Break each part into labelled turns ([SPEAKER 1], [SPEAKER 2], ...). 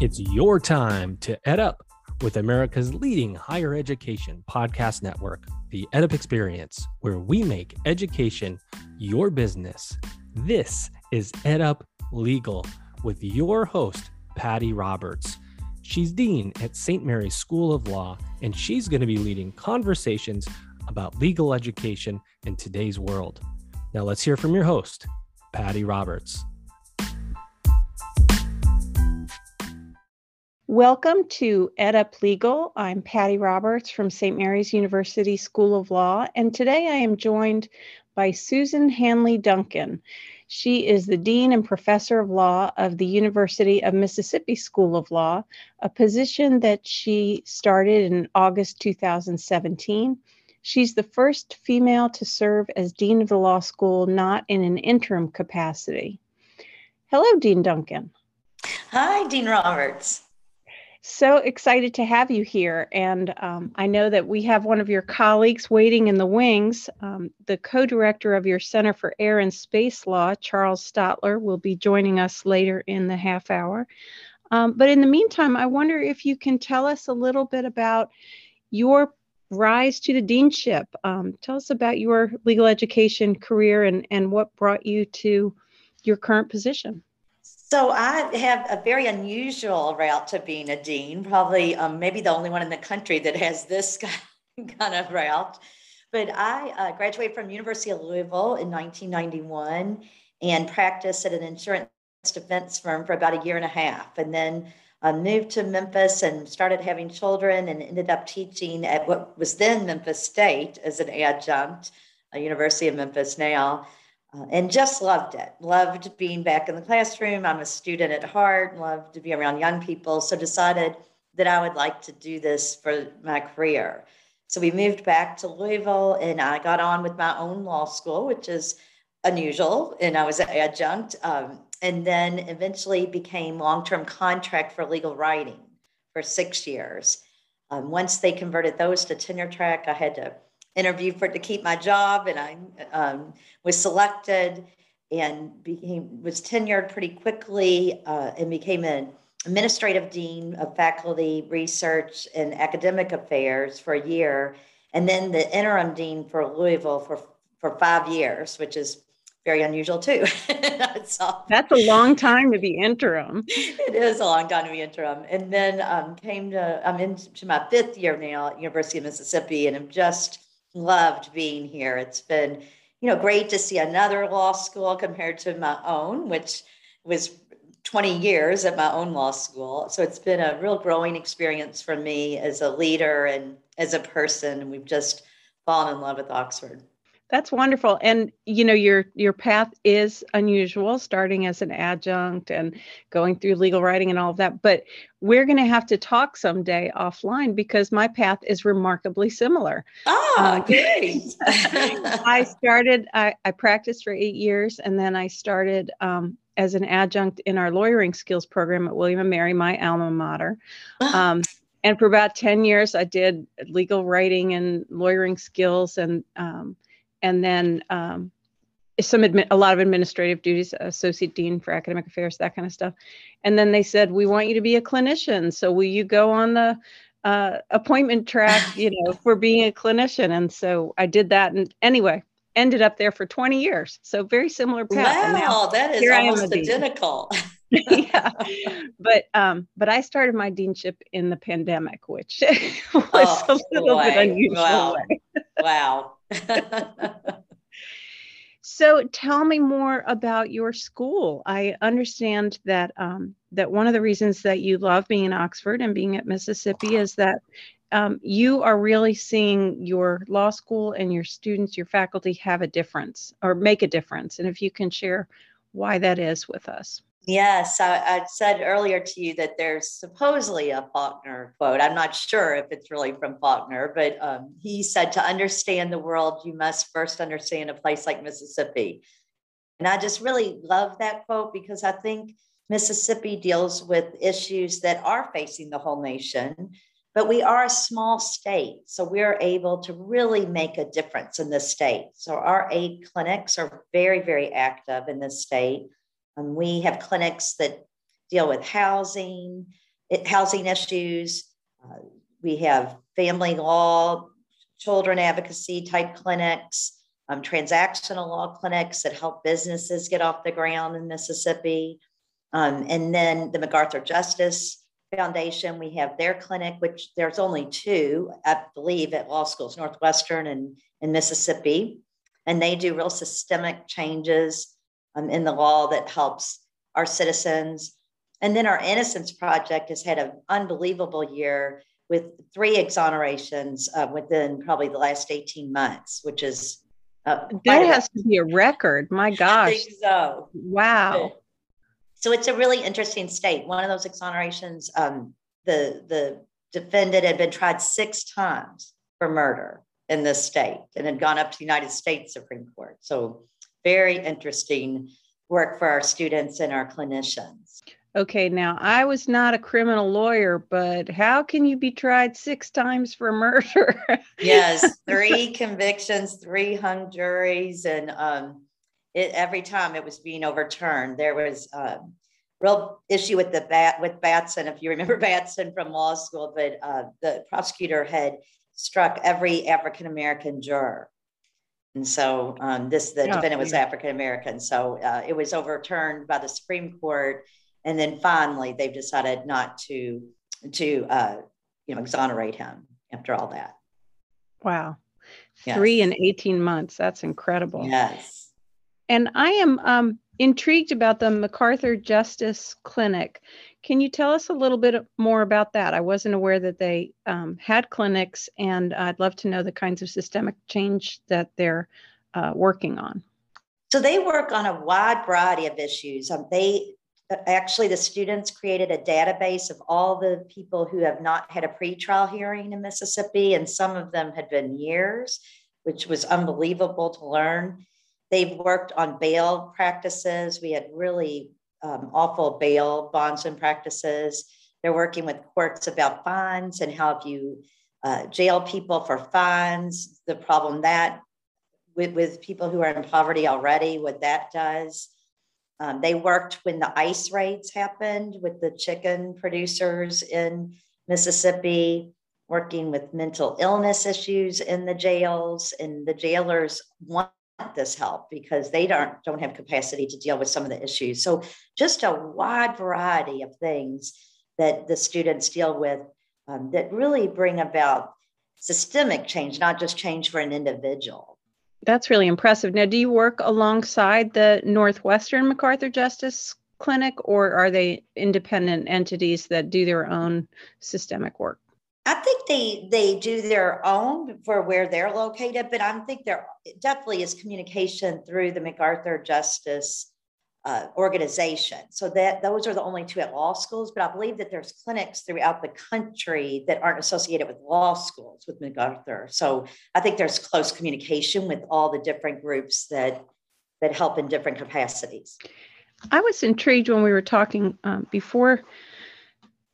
[SPEAKER 1] It's your time to ed up with America's leading higher education podcast network, the EdUp Experience, where we make education your business. This is EdUp Legal with your host, Patty Roberts. She's Dean at St. Mary's School of Law, and she's going to be leading conversations about legal education in today's world. Now, let's hear from your host, Patty Roberts.
[SPEAKER 2] Welcome to EdUp Legal. I'm Patty Roberts from St. Mary's University School of Law, and today I am joined by Susan Hanley Duncan. She is the Dean and Professor of Law of the University of Mississippi School of Law, a position that she started in August 2017. She's the first female to serve as Dean of the Law School, not in an interim capacity. Hello, Dean Duncan.
[SPEAKER 3] Hi, Dean Roberts
[SPEAKER 2] so excited to have you here. And um, I know that we have one of your colleagues waiting in the wings. Um, the co director of your Center for Air and Space Law, Charles Stotler, will be joining us later in the half hour. Um, but in the meantime, I wonder if you can tell us a little bit about your rise to the deanship. Um, tell us about your legal education career and, and what brought you to your current position.
[SPEAKER 3] So I have a very unusual route to being a dean, probably um, maybe the only one in the country that has this kind of route. But I uh, graduated from University of Louisville in 1991 and practiced at an insurance defense firm for about a year and a half, and then uh, moved to Memphis and started having children, and ended up teaching at what was then Memphis State as an adjunct, University of Memphis now uh, and just loved it. Loved being back in the classroom. I'm a student at heart, loved to be around young people. So decided that I would like to do this for my career. So we moved back to Louisville and I got on with my own law school, which is unusual. And I was an adjunct. Um, and then eventually became long term contract for legal writing for six years. Um, once they converted those to tenure track, I had to interview for to keep my job, and I um, was selected and became was tenured pretty quickly uh, and became an administrative dean of faculty research and academic affairs for a year, and then the interim dean for Louisville for for five years, which is very unusual too.
[SPEAKER 2] so, That's a long time to be interim.
[SPEAKER 3] It is a long time to be interim. And then um, came to, I'm into my fifth year now at University of Mississippi and I'm just loved being here. It's been, you know, great to see another law school compared to my own, which was 20 years at my own law school. So it's been a real growing experience for me as a leader and as a person. And we've just fallen in love with Oxford.
[SPEAKER 2] That's wonderful. And you know, your your path is unusual, starting as an adjunct and going through legal writing and all of that. But we're going to have to talk someday offline because my path is remarkably similar.
[SPEAKER 3] Oh, uh, great.
[SPEAKER 2] I started, I, I, practiced for eight years and then I started um, as an adjunct in our lawyering skills program at William and Mary, my alma mater. Um, and for about 10 years, I did legal writing and lawyering skills and um, and then um, some admi- a lot of administrative duties, associate dean for academic affairs, that kind of stuff. And then they said, "We want you to be a clinician. So will you go on the uh, appointment track, you know, for being a clinician?" And so I did that. And anyway, ended up there for 20 years. So very similar path.
[SPEAKER 3] Wow, that is almost identical.
[SPEAKER 2] yeah, but um, but I started my deanship in the pandemic, which was oh, a little boy. bit unusual.
[SPEAKER 3] Wow. wow.
[SPEAKER 2] so tell me more about your school. I understand that um, that one of the reasons that you love being in Oxford and being at Mississippi is that um, you are really seeing your law school and your students, your faculty have a difference or make a difference. And if you can share why that is with us.
[SPEAKER 3] Yes, I, I, said earlier to you that there's supposedly a Faulkner quote. I'm not sure if it's really from Faulkner, but um, he said, To understand the world, you must first understand a place like Mississippi. And I just really love that quote because I think Mississippi deals with issues that are facing the whole nation, but we are a small state. So we're able to really make a difference in this state. So our eight clinics are very, very active in this state. Um, we have clinics that deal with housing, it, housing issues. Uh, we have family law, children advocacy type clinics, um, transactional law clinics that help businesses get off the ground in Mississippi. Um, and then the MacArthur Justice Foundation, we have their clinic, which there's only two, I believe, at law schools, Northwestern and in Mississippi. And they do real systemic changes um, in the law that helps our citizens. And then our Innocence Project has had an unbelievable year with three exonerations uh, within probably the last 18 months, which is
[SPEAKER 2] uh, that has to be a record. My gosh.
[SPEAKER 3] so.
[SPEAKER 2] Wow.
[SPEAKER 3] So it's a really interesting state. One of those exonerations, um, the the defendant had been tried six times for murder in this state and had gone up to the United States Supreme Court. So very interesting work for our students and our clinicians.
[SPEAKER 2] Okay, now I was not a criminal lawyer, but how can you be tried six times for murder?
[SPEAKER 3] yes, three convictions, three hung juries, and um, it, every time it was being overturned, there was a um, real issue with the bat with Batson. If you remember Batson from law school, but uh, the prosecutor had struck every African American juror. And so um, this the yeah, defendant was yeah. African American. So uh, it was overturned by the Supreme Court and then finally they've decided not to to uh, you know exonerate him after all that
[SPEAKER 2] wow yes. three and 18 months that's incredible
[SPEAKER 3] yes
[SPEAKER 2] and i am um, intrigued about the macarthur justice clinic can you tell us a little bit more about that i wasn't aware that they um, had clinics and i'd love to know the kinds of systemic change that they're uh, working on
[SPEAKER 3] so they work on a wide variety of issues. Um, they actually the students created a database of all the people who have not had a pretrial hearing in Mississippi, and some of them had been years, which was unbelievable to learn. They've worked on bail practices. We had really um, awful bail bonds and practices. They're working with courts about fines and how if you uh, jail people for fines, the problem that with, with people who are in poverty already, what that does. Um, they worked when the ice raids happened with the chicken producers in Mississippi, working with mental illness issues in the jails, and the jailers want this help because they don't don't have capacity to deal with some of the issues. So just a wide variety of things that the students deal with um, that really bring about systemic change, not just change for an individual.
[SPEAKER 2] That's really impressive. Now, do you work alongside the Northwestern MacArthur Justice Clinic, or are they independent entities that do their own systemic work?
[SPEAKER 3] I think they they do their own for where they're located, but I think there definitely is communication through the MacArthur Justice uh, organization. So that those are the only two at law schools, but I believe that there's clinics throughout the country that aren't associated with law schools with MacArthur. So I think there's close communication with all the different groups that that help in different capacities.
[SPEAKER 2] I was intrigued when we were talking um, before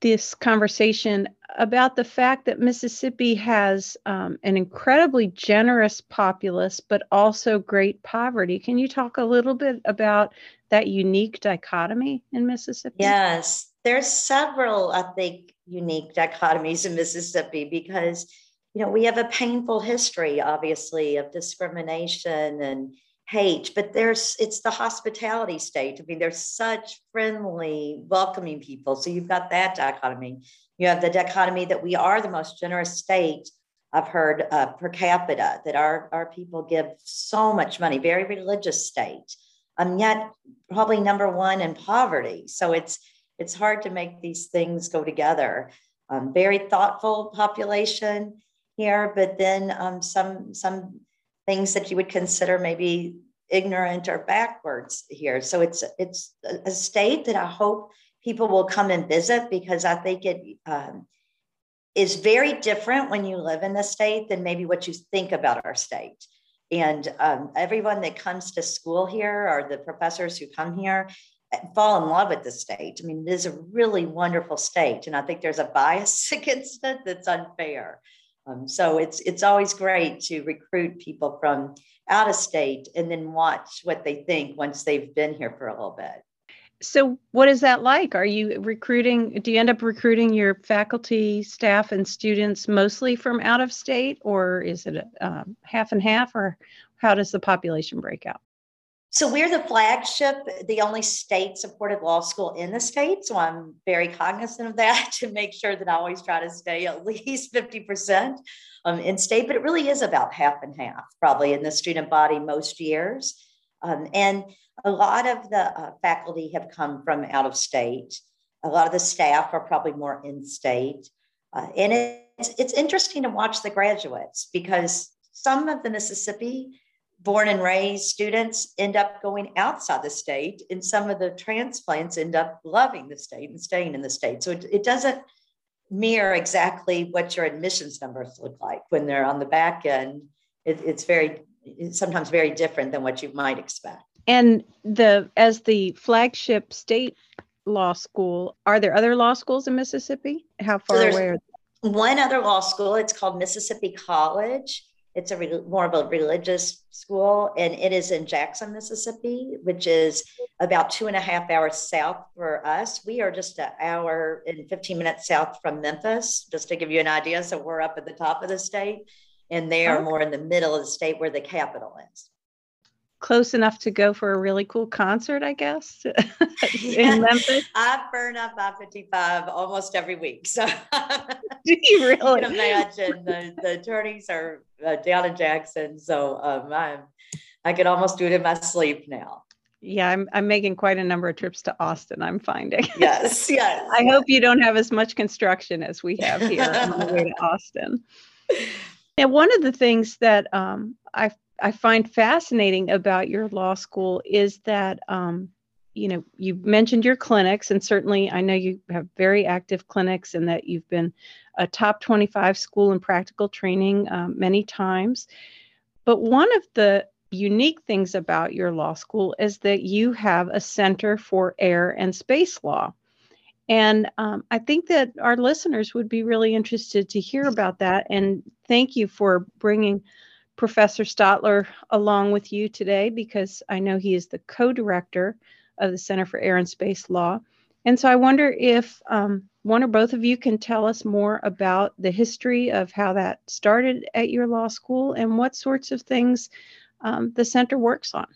[SPEAKER 2] this conversation about the fact that Mississippi has um, an incredibly generous populace, but also great poverty. Can you talk a little bit about that unique dichotomy in Mississippi?
[SPEAKER 3] Yes, there's several, I think, unique dichotomies in Mississippi because, you know, we have a painful history, obviously, of discrimination and hate, but there's it's the hospitality state. I mean, there's such friendly, welcoming people. So you've got that dichotomy. You have the dichotomy that we are the most generous state. I've heard uh, per capita that our, our people give so much money, very religious state. Um, yet probably number one in poverty. So it's it's hard to make these things go together. Um, very thoughtful population here, but then um, some some things that you would consider maybe ignorant or backwards here. So it's it's a state that I hope people will come and visit because I think it um, is very different when you live in the state than maybe what you think about our state. And um, everyone that comes to school here or the professors who come here eh, fall in love with the state. I mean, it is a really wonderful state. And I think there's a bias against it that's unfair. Um, so it's it's always great to recruit people from out of state and then watch what they think once they've been here for a little bit.
[SPEAKER 2] So, what is that like? Are you recruiting? Do you end up recruiting your faculty, staff, and students mostly from out of state, or is it uh, half and half, or how does the population break out?
[SPEAKER 3] So we're the flagship, the only state supported law school in the state. So I'm very cognizant of that to make sure that I always try to stay at least 50% um, in state, but it really is about half and half, probably in the student body most years. Um, and a lot of the uh, faculty have come from out of state. A lot of the staff are probably more in state. Uh, and it's, it's interesting to watch the graduates because some of the Mississippi born and raised students end up going outside the state, and some of the transplants end up loving the state and staying in the state. So it, it doesn't mirror exactly what your admissions numbers look like when they're on the back end. It, it's very, it's sometimes very different than what you might expect.
[SPEAKER 2] And the as the flagship state law school, are there other law schools in Mississippi? How far so away are
[SPEAKER 3] they? One other law school, it's called Mississippi College it's a re- more of a religious school, and it is in Jackson, Mississippi, which is about two and a half hours south for us. We are just an hour and 15 minutes south from Memphis, just to give you an idea. So we're up at the top of the state, and they are okay. more in the middle of the state where the capital is
[SPEAKER 2] close enough to go for a really cool concert, I guess, in Memphis?
[SPEAKER 3] I burn up I 55 almost every week. So
[SPEAKER 2] do you really?
[SPEAKER 3] You can imagine the, the attorneys are uh, down in Jackson. So um, I'm, I could almost do it in my sleep now.
[SPEAKER 2] Yeah, I'm, I'm making quite a number of trips to Austin, I'm finding.
[SPEAKER 3] Yes, yes.
[SPEAKER 2] I hope you don't have as much construction as we have here on the way to Austin. And one of the things that um, I I find fascinating about your law school is that um, you know you mentioned your clinics, and certainly I know you have very active clinics, and that you've been a top 25 school in practical training um, many times. But one of the unique things about your law school is that you have a center for air and space law. And um, I think that our listeners would be really interested to hear about that. And thank you for bringing Professor Stotler along with you today because I know he is the co director of the Center for Air and Space Law. And so I wonder if um, one or both of you can tell us more about the history of how that started at your law school and what sorts of things um, the center works on.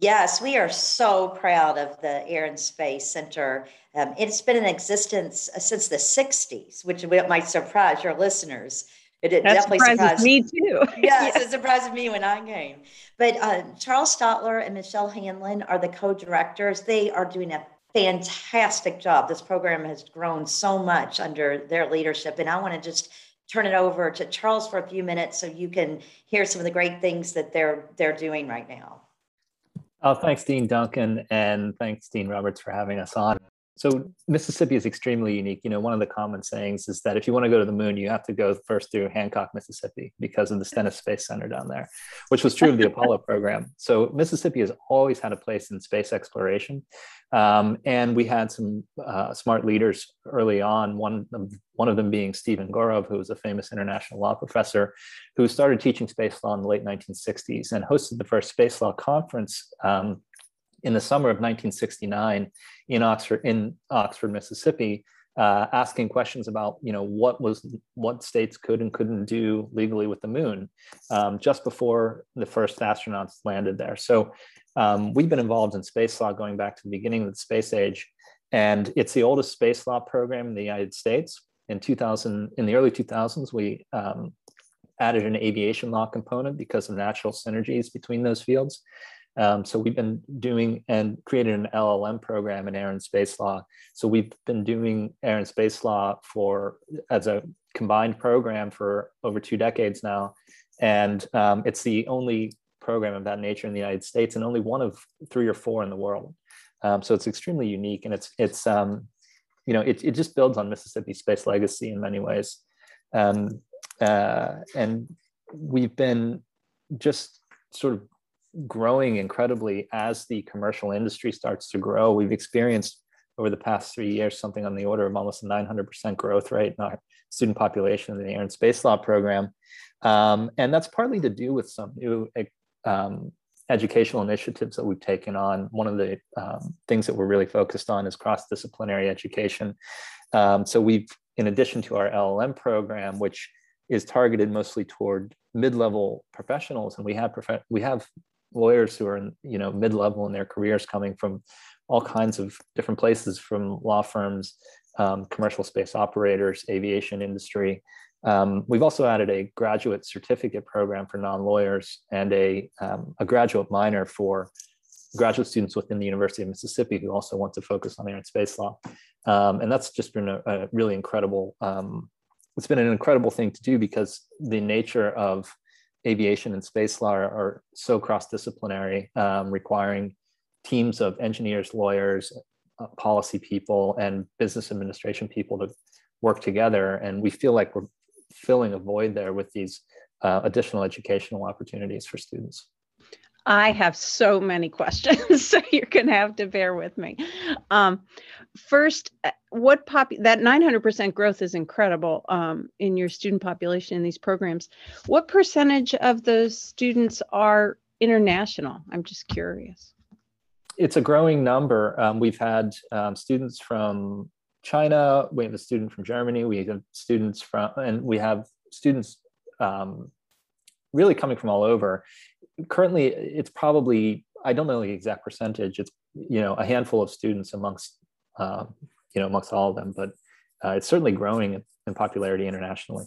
[SPEAKER 3] Yes, we are so proud of the Air and Space Center. Um, it's been in existence uh, since the 60s, which might surprise your listeners.
[SPEAKER 2] It, it definitely surprised me too.
[SPEAKER 3] yes, yeah. it surprised me when I came. But uh, Charles Stotler and Michelle Hanlon are the co-directors. They are doing a fantastic job. This program has grown so much under their leadership, and I want to just turn it over to Charles for a few minutes so you can hear some of the great things that they're they're doing right now.
[SPEAKER 4] Oh, thanks, Dean Duncan, and thanks, Dean Roberts, for having us on. So Mississippi is extremely unique. You know, one of the common sayings is that if you want to go to the moon, you have to go first through Hancock, Mississippi, because of the Stennis Space Center down there, which was true of the Apollo program. So Mississippi has always had a place in space exploration, um, and we had some uh, smart leaders early on. One of, one of them being Stephen Gorove, who was a famous international law professor, who started teaching space law in the late 1960s and hosted the first space law conference um, in the summer of 1969 in Oxford, in Oxford, Mississippi, uh, asking questions about you know what was what states could and couldn't do legally with the moon um, just before the first astronauts landed there. So um, we've been involved in space law going back to the beginning of the space age, and it's the oldest space law program in the United States. In 2000, in the early 2000s, we um, added an aviation law component because of natural synergies between those fields. Um, so we've been doing and created an LLM program in air and space law. So we've been doing air and space law for as a combined program for over two decades now, and um, it's the only program of that nature in the United States and only one of three or four in the world. Um, so it's extremely unique, and it's it's um, you know it, it just builds on Mississippi space legacy in many ways, um, uh, and we've been just sort of growing incredibly as the commercial industry starts to grow. We've experienced over the past three years something on the order of almost a 900% growth rate in our student population in the Air and Space Law program. Um, and that's partly to do with some new um, educational initiatives that we've taken on, one of the um, things that we're really focused on is cross-disciplinary education. Um, so we've, in addition to our LLM program, which is targeted mostly toward mid-level professionals, and we have we have lawyers who are in, you know mid-level in their careers coming from all kinds of different places, from law firms, um, commercial space operators, aviation industry, um, we've also added a graduate certificate program for non-lawyers and a, um, a graduate minor for graduate students within the University of Mississippi who also want to focus on air and space law. Um, and that's just been a, a really incredible, um, it's been an incredible thing to do because the nature of aviation and space law are, are so cross-disciplinary, um, requiring teams of engineers, lawyers, uh, policy people, and business administration people to work together. And we feel like we're filling a void there with these uh, additional educational opportunities for students.
[SPEAKER 2] I have so many questions, so you're going to have to bear with me. Um, first, uh, what pop that 900% growth is incredible um, in your student population in these programs. What percentage of those students are international? I'm just curious.
[SPEAKER 4] It's a growing number. Um, we've had um, students from China, we have a student from Germany, we have students from, and we have students um, really coming from all over. Currently, it's probably, I don't know the exact percentage, it's, you know, a handful of students amongst, um, you know, amongst all of them, but uh, it's certainly growing in popularity internationally.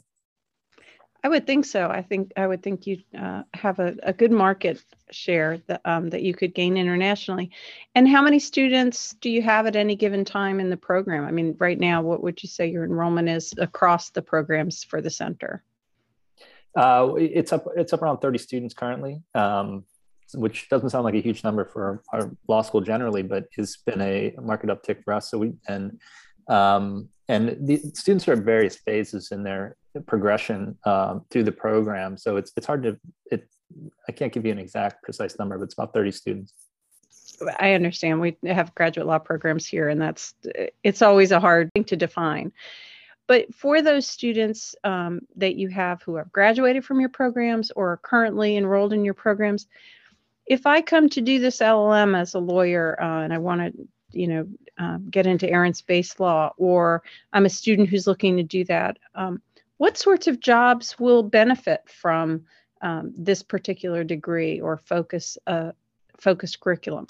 [SPEAKER 2] I would think so. I think I would think you uh, have a, a good market share that um, that you could gain internationally. And how many students do you have at any given time in the program? I mean, right now, what would you say your enrollment is across the programs for the center?
[SPEAKER 4] Uh, it's up it's up around 30 students currently, um, which doesn't sound like a huge number for our law school generally, but has been a market uptick for us. So we and um, and the students are at various phases in their progression um, through the program. So it's it's hard to it. I can't give you an exact precise number, but it's about 30 students.
[SPEAKER 2] I understand. We have graduate law programs here, and that's it's always a hard thing to define. But for those students um, that you have who have graduated from your programs or are currently enrolled in your programs, if I come to do this LLM as a lawyer uh, and I want to, you know, um, get into and space law, or I'm a student who's looking to do that, um, what sorts of jobs will benefit from um, this particular degree or focus uh, focused curriculum?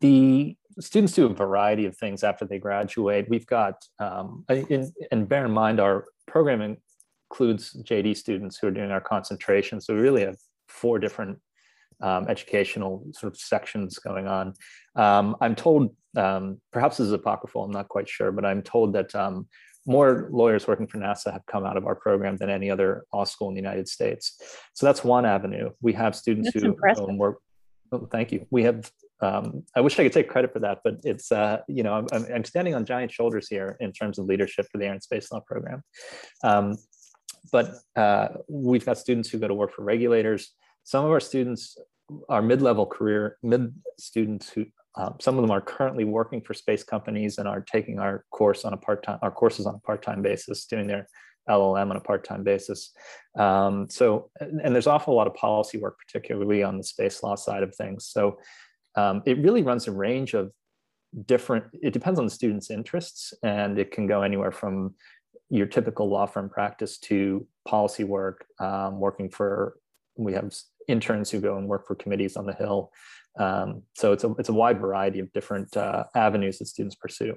[SPEAKER 4] The students do a variety of things after they graduate. We've got, um, in, and bear in mind, our program includes JD students who are doing our concentration. So we really have four different um, educational sort of sections going on. Um, I'm told, um, perhaps this is apocryphal, I'm not quite sure, but I'm told that um, more lawyers working for NASA have come out of our program than any other law school in the United States. So that's one avenue. We have students that's who impressive. work. Oh, thank you. We have. Um, I wish I could take credit for that, but it's uh, you know I'm, I'm, standing on giant shoulders here in terms of leadership for the Air and Space Law program. Um, but uh, we've got students who go to work for regulators. Some of our students are mid-level career mid students who um, some of them are currently working for space companies and are taking our course on a part-time, our courses on a part-time basis, doing their LLM on a part-time basis. Um, so, and, and, there's awful lot of policy work, particularly on the space law side of things. So um, it really runs a range of different, it depends on the student's interests and it can go anywhere from your typical law firm practice to policy work, um, working for, we have interns who go and work for committees on the Hill. Um, so it's a, it's a wide variety of different uh, avenues that students pursue.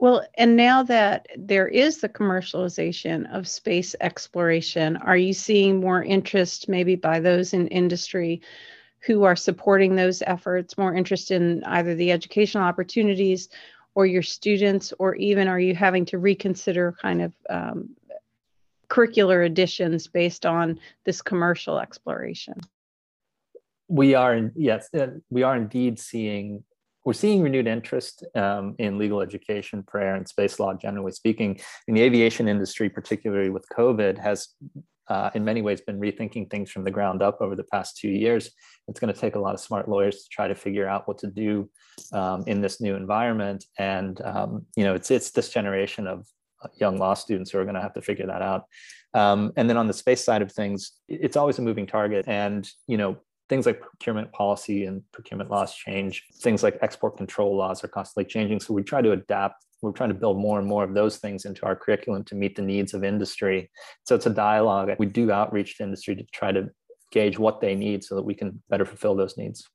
[SPEAKER 2] Well, and now that there is the commercialization of space exploration, are you seeing more interest maybe by those in industry who are supporting those efforts, more interest in either the educational opportunities or your students, or even are you having to reconsider kind of um, curricular additions based on this commercial exploration?
[SPEAKER 4] we are in, yes uh, we are indeed seeing we're seeing renewed interest um, in legal education for air and space law generally speaking in the aviation industry particularly with covid has uh, in many ways been rethinking things from the ground up over the past two years it's going to take a lot of smart lawyers to try to figure out what to do um, in this new environment and um, you know it's it's this generation of young law students who are going to have to figure that out um, and then on the space side of things it's always a moving target and you know things like procurement policy and procurement laws change. Things like export control laws are constantly changing. So we try to adapt. We're trying to build more and more of those things into our curriculum to meet the needs of industry. So it's a dialogue. We do outreach to industry to try to gauge what they need so that we can better fulfill those needs.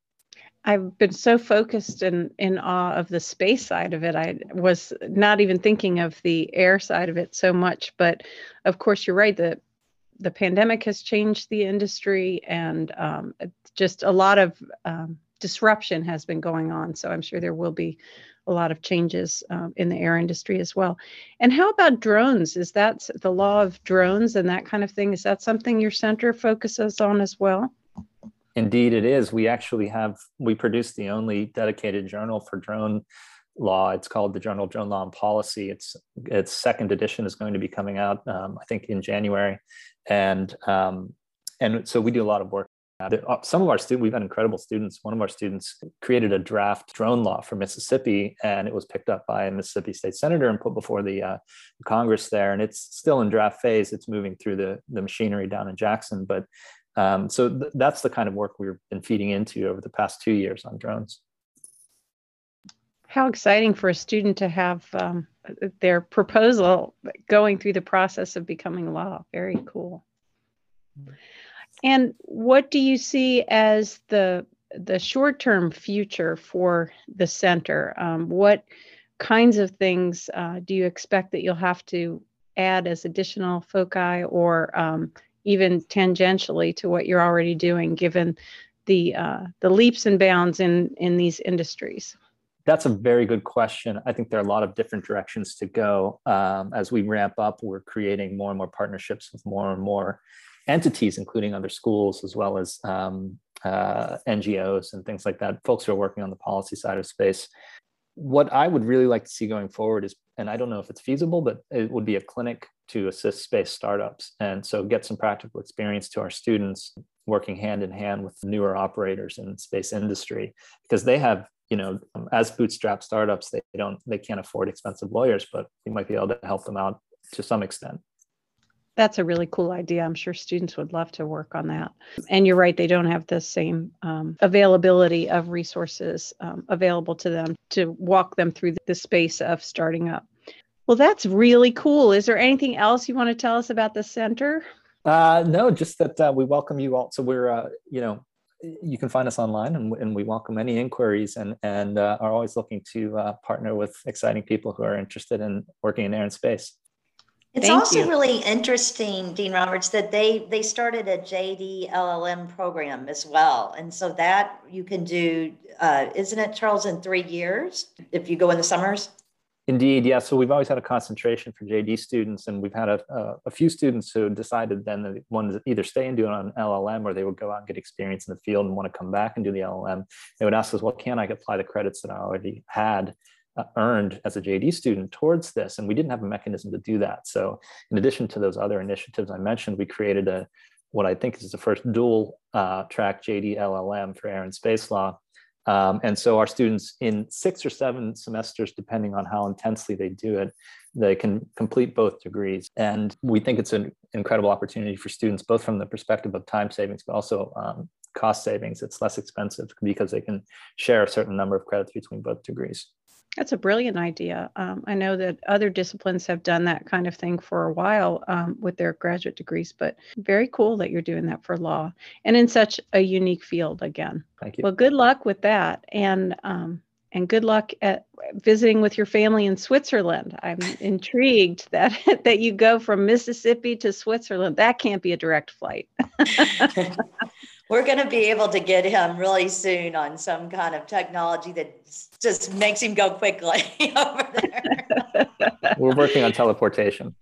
[SPEAKER 2] I've been so focused and in, awe of the space side of it. I was not even thinking of the air side of it so much. But of course, you're right. The the pandemic has changed the industry, and um, just a lot of um, disruption has been going on. So I'm sure there will be a lot of changes um, in the air industry as well. And how about drones? Is that the law of drones and that kind of thing? Is that something your center focuses on as well?
[SPEAKER 4] Indeed, it is. We actually have, we produce the only dedicated journal for drone law. It's called the Journal of Drone Law and Policy. Its its second edition is going to be coming out, um, I think, in January, and um, and so we do a lot of work. Uh, some of our students, we've had incredible students. One of our students created a draft drone law for Mississippi, and it was picked up by a Mississippi state senator and put before the uh, Congress there. And it's still in draft phase. It's moving through the the machinery down in Jackson, but um, so th- that's the kind of work we've been feeding into over the past two years on drones.
[SPEAKER 2] How exciting for a student to have um, their proposal going through the process of becoming law. Very cool. And what do you see as the the short-term future for the center? Um, what kinds of things uh, do you expect that you'll have to add as additional foci or um, even tangentially to what you're already doing, given the uh, the leaps and bounds in in these industries?
[SPEAKER 4] That's a very good question. I think there are a lot of different directions to go. Um, as we ramp up, we're creating more and more partnerships with more and more entities, including other schools, as well as um, uh, NGOs and things like that, folks who are working on the policy side of space. What I would really like to see going forward is, and I don't know if it's feasible, but it would be a clinic to assist space startups. And so get some practical experience to our students working hand in hand with newer operators in the space industry because they have you know as bootstrap startups they don't they can't afford expensive lawyers but we might be able to help them out to some extent
[SPEAKER 2] that's a really cool idea. I'm sure students would love to work on that. And you're right, they don't have the same um, availability of resources um, available to them to walk them through the space of starting up. Well, that's really cool. Is there anything else you want to tell us about the center?
[SPEAKER 4] Uh, no, just that uh, we welcome you all. So we're, uh, you know, you can find us online and, and we welcome any inquiries and, and uh, are always looking to uh, partner with exciting people who are interested in working in air and space.
[SPEAKER 3] It's Thank also you. really interesting, Dean Roberts, that they they started a JD LLM program as well, and so that you can do, uh, isn't it, Charles, in three years if you go in the summers?
[SPEAKER 4] Indeed, yeah. So we've always had a concentration for JD students, and we've had a, a, a few students who decided then that they wanted to either stay and do it on LLM, or they would go out and get experience in the field and want to come back and do the LLM. They would ask us, "Well, can I apply the credits that I already had earned as a JD student towards this?" And we didn't have a mechanism to do that. So, in addition to those other initiatives I mentioned, we created a what I think is the first dual uh, track JD LLM for air and space law um, and so our students in six or seven semesters, depending on how intensely they do it, they can complete both degrees. And we think it's an incredible opportunity for students, both from the perspective of time savings, but also um, cost savings. It's less expensive because they can share a certain number of credits between both degrees.
[SPEAKER 2] That's a brilliant idea. Um, I know that other disciplines have done that kind of thing for a while um, with their graduate degrees, but very cool that you're doing that for law and in such a unique field again.
[SPEAKER 4] Thank you.
[SPEAKER 2] Well, good luck with that. And um, and good luck at visiting with your family in Switzerland. I'm intrigued that that you go from Mississippi to Switzerland. That can't be a direct flight.
[SPEAKER 3] we're going to be able to get him really soon on some kind of technology that just makes him go quickly over there.
[SPEAKER 4] We're working on teleportation.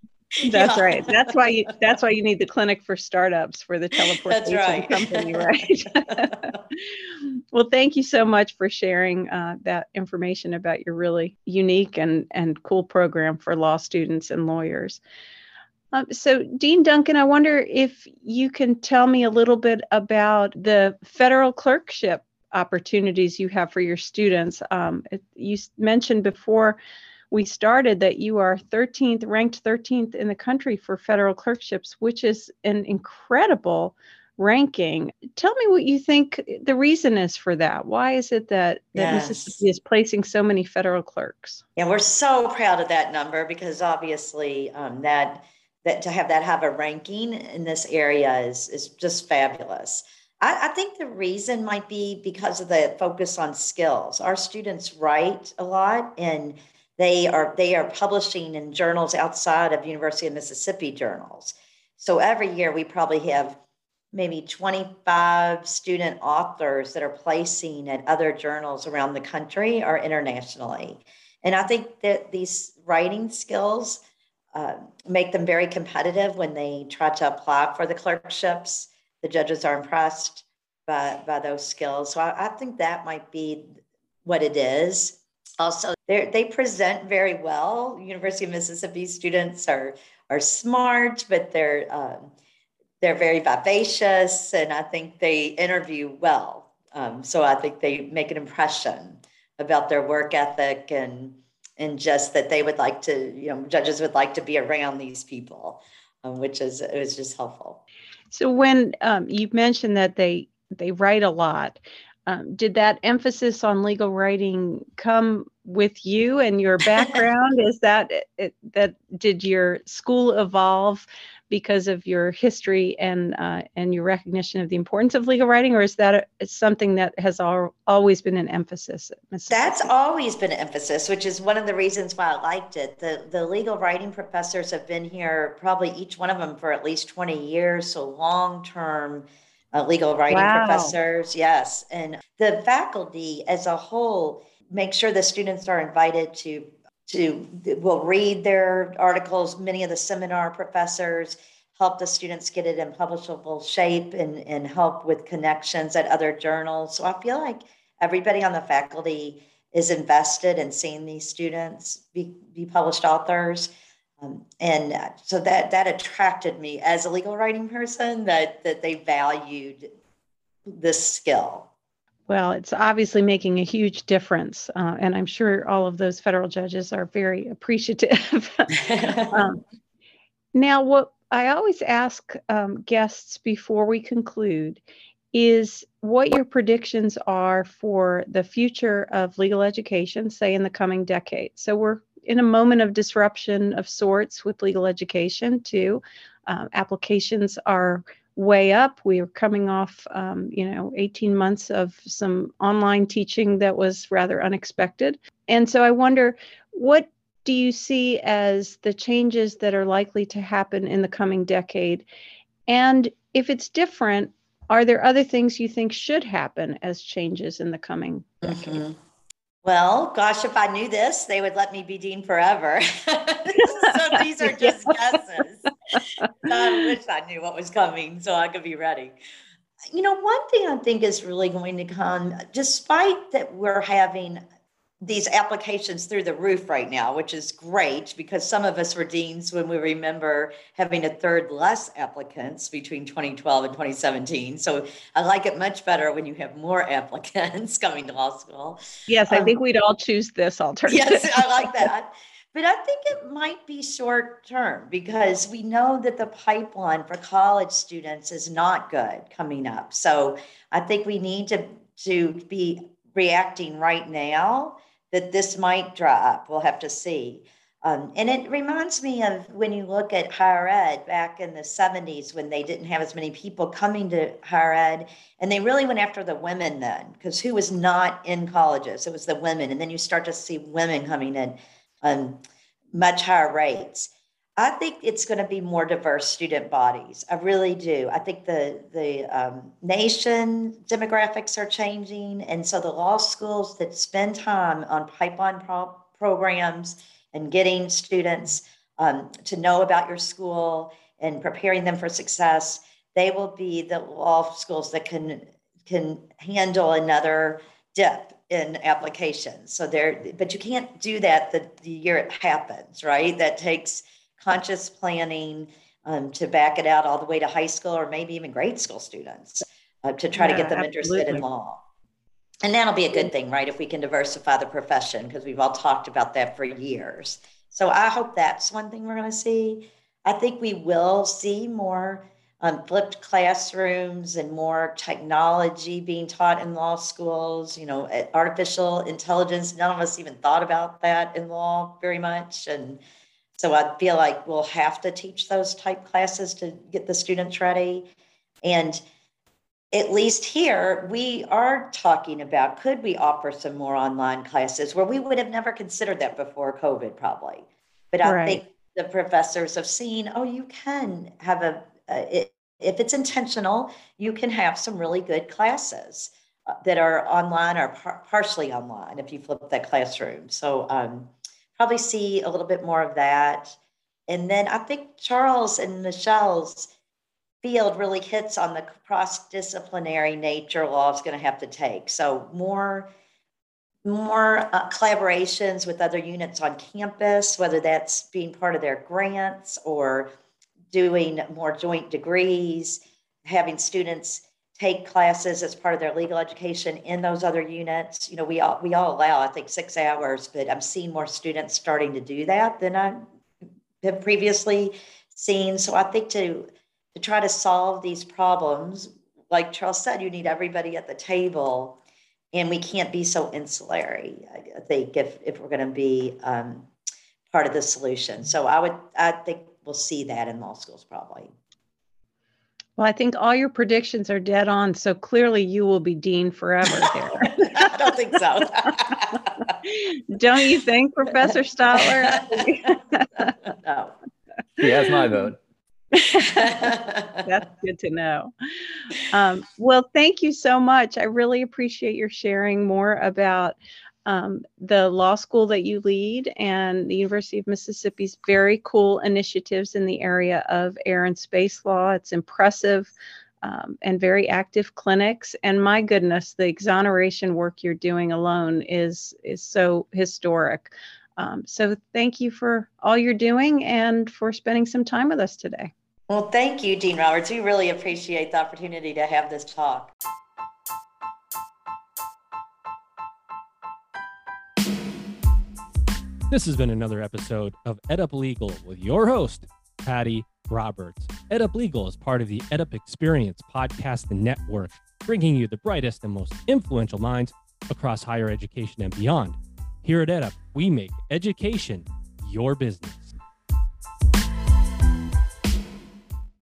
[SPEAKER 2] That's yeah. right. That's why you that's why you need the clinic for startups for the teleportation right. company, right? well, thank you so much for sharing uh, that information about your really unique and and cool program for law students and lawyers. Um, so, Dean Duncan, I wonder if you can tell me a little bit about the federal clerkship opportunities you have for your students. Um, you mentioned before we started that you are 13th, ranked 13th in the country for federal clerkships, which is an incredible ranking. Tell me what you think the reason is for that. Why is it that, that yes. Mississippi is placing so many federal clerks?
[SPEAKER 3] Yeah, we're so proud of that number because obviously um, that that to have that have a ranking in this area is is just fabulous. I, I think the reason might be because of the focus on skills. Our students write a lot and they are they are publishing in journals outside of University of Mississippi journals. So every year we probably have maybe 25 student authors that are placing at other journals around the country or internationally. And I think that these writing skills uh, make them very competitive when they try to apply for the clerkships. The judges are impressed by, by those skills. So I, I think that might be what it is. Also, they present very well. University of Mississippi students are are smart, but they're um, they're very vivacious and I think they interview well. Um, so I think they make an impression about their work ethic and and just that they would like to, you know, judges would like to be around these people, um, which is was just helpful.
[SPEAKER 2] So when um, you mentioned that they they write a lot, um, did that emphasis on legal writing come with you and your background? Is that it, that did your school evolve because of your history and uh, and your recognition of the importance of legal writing, or is that a, something that has al- always been an emphasis?
[SPEAKER 3] That's always been an emphasis, which is one of the reasons why I liked it. The the legal writing professors have been here, probably each one of them for at least twenty years, so long term. Uh, legal writing wow. professors, yes, and the faculty as a whole make sure the students are invited to to will read their articles. Many of the seminar professors help the students get it in publishable shape and, and help with connections at other journals. So I feel like everybody on the faculty is invested in seeing these students be, be published authors. Um, and so that that attracted me as a legal writing person that that they valued this skill
[SPEAKER 2] well, it's obviously making a huge difference. Uh, and I'm sure all of those federal judges are very appreciative. um, now, what I always ask um, guests before we conclude is what your predictions are for the future of legal education, say in the coming decade. So, we're in a moment of disruption of sorts with legal education, too. Um, applications are way up. We were coming off, um, you know, 18 months of some online teaching that was rather unexpected. And so I wonder, what do you see as the changes that are likely to happen in the coming decade? And if it's different, are there other things you think should happen as changes in the coming decade? Mm-hmm.
[SPEAKER 3] Well, gosh, if I knew this, they would let me be dean forever. so these are just guesses. I wish I knew what was coming so I could be ready. You know, one thing I think is really going to come, despite that we're having these applications through the roof right now, which is great because some of us were deans when we remember having a third less applicants between 2012 and 2017. So I like it much better when you have more applicants coming to law school.
[SPEAKER 2] Yes, I um, think we'd all choose this alternative.
[SPEAKER 3] Yes, I like that. But I think it might be short term because we know that the pipeline for college students is not good coming up. So I think we need to, to be reacting right now that this might drop. We'll have to see. Um, and it reminds me of when you look at higher ed back in the 70s when they didn't have as many people coming to higher ed. And they really went after the women then, because who was not in colleges? It was the women. And then you start to see women coming in um, much higher rates. I think it's going to be more diverse student bodies. I really do. I think the the um, nation demographics are changing, and so the law schools that spend time on pipeline pro- programs and getting students um, to know about your school and preparing them for success, they will be the law schools that can can handle another dip in applications. So there, but you can't do that the, the year it happens, right? That takes conscious planning um, to back it out all the way to high school or maybe even grade school students uh, to try yeah, to get them absolutely. interested in law. And that'll be a good thing, right? If we can diversify the profession, because we've all talked about that for years. So I hope that's one thing we're going to see. I think we will see more um, flipped classrooms and more technology being taught in law schools, you know, artificial intelligence. None of us even thought about that in law very much. And so I feel like we'll have to teach those type classes to get the students ready. And at least here, we are talking about could we offer some more online classes where we would have never considered that before COVID, probably. But I right. think the professors have seen, oh, you can have a, a it, if it's intentional, you can have some really good classes uh, that are online or par- partially online if you flip that classroom. So um, probably see a little bit more of that. And then I think Charles and Michelle's field really hits on the cross-disciplinary nature law is going to have to take. So more more uh, collaborations with other units on campus, whether that's being part of their grants or doing more joint degrees, having students take classes as part of their legal education in those other units. You know, we all we all allow, I think, six hours, but I'm seeing more students starting to do that than I have previously seen. So I think to to try to solve these problems, like Charles said, you need everybody at the table, and we can't be so insulary. I think if if we're going to be um, part of the solution. So I would I think we'll see that in law schools probably.
[SPEAKER 2] Well, I think all your predictions are dead on. So clearly you will be dean forever here.
[SPEAKER 3] I don't think so.
[SPEAKER 2] don't you think, Professor Stotler?
[SPEAKER 3] no.
[SPEAKER 4] He has my vote.
[SPEAKER 2] That's good to know. Um, well, thank you so much. I really appreciate your sharing more about um, the law school that you lead and the University of Mississippi's very cool initiatives in the area of air and space law. It's impressive um, and very active clinics. And my goodness, the exoneration work you're doing alone is is so historic. Um, so thank you for all you're doing and for spending some time with us today.
[SPEAKER 3] Well, thank you, Dean Roberts. We really appreciate the opportunity to have this talk.
[SPEAKER 1] This has been another episode of EdUp Legal with your host, Patty Roberts. EdUp Legal is part of the EdUp Experience podcast network, bringing you the brightest and most influential minds across higher education and beyond. Here at EdUp, we make education your business.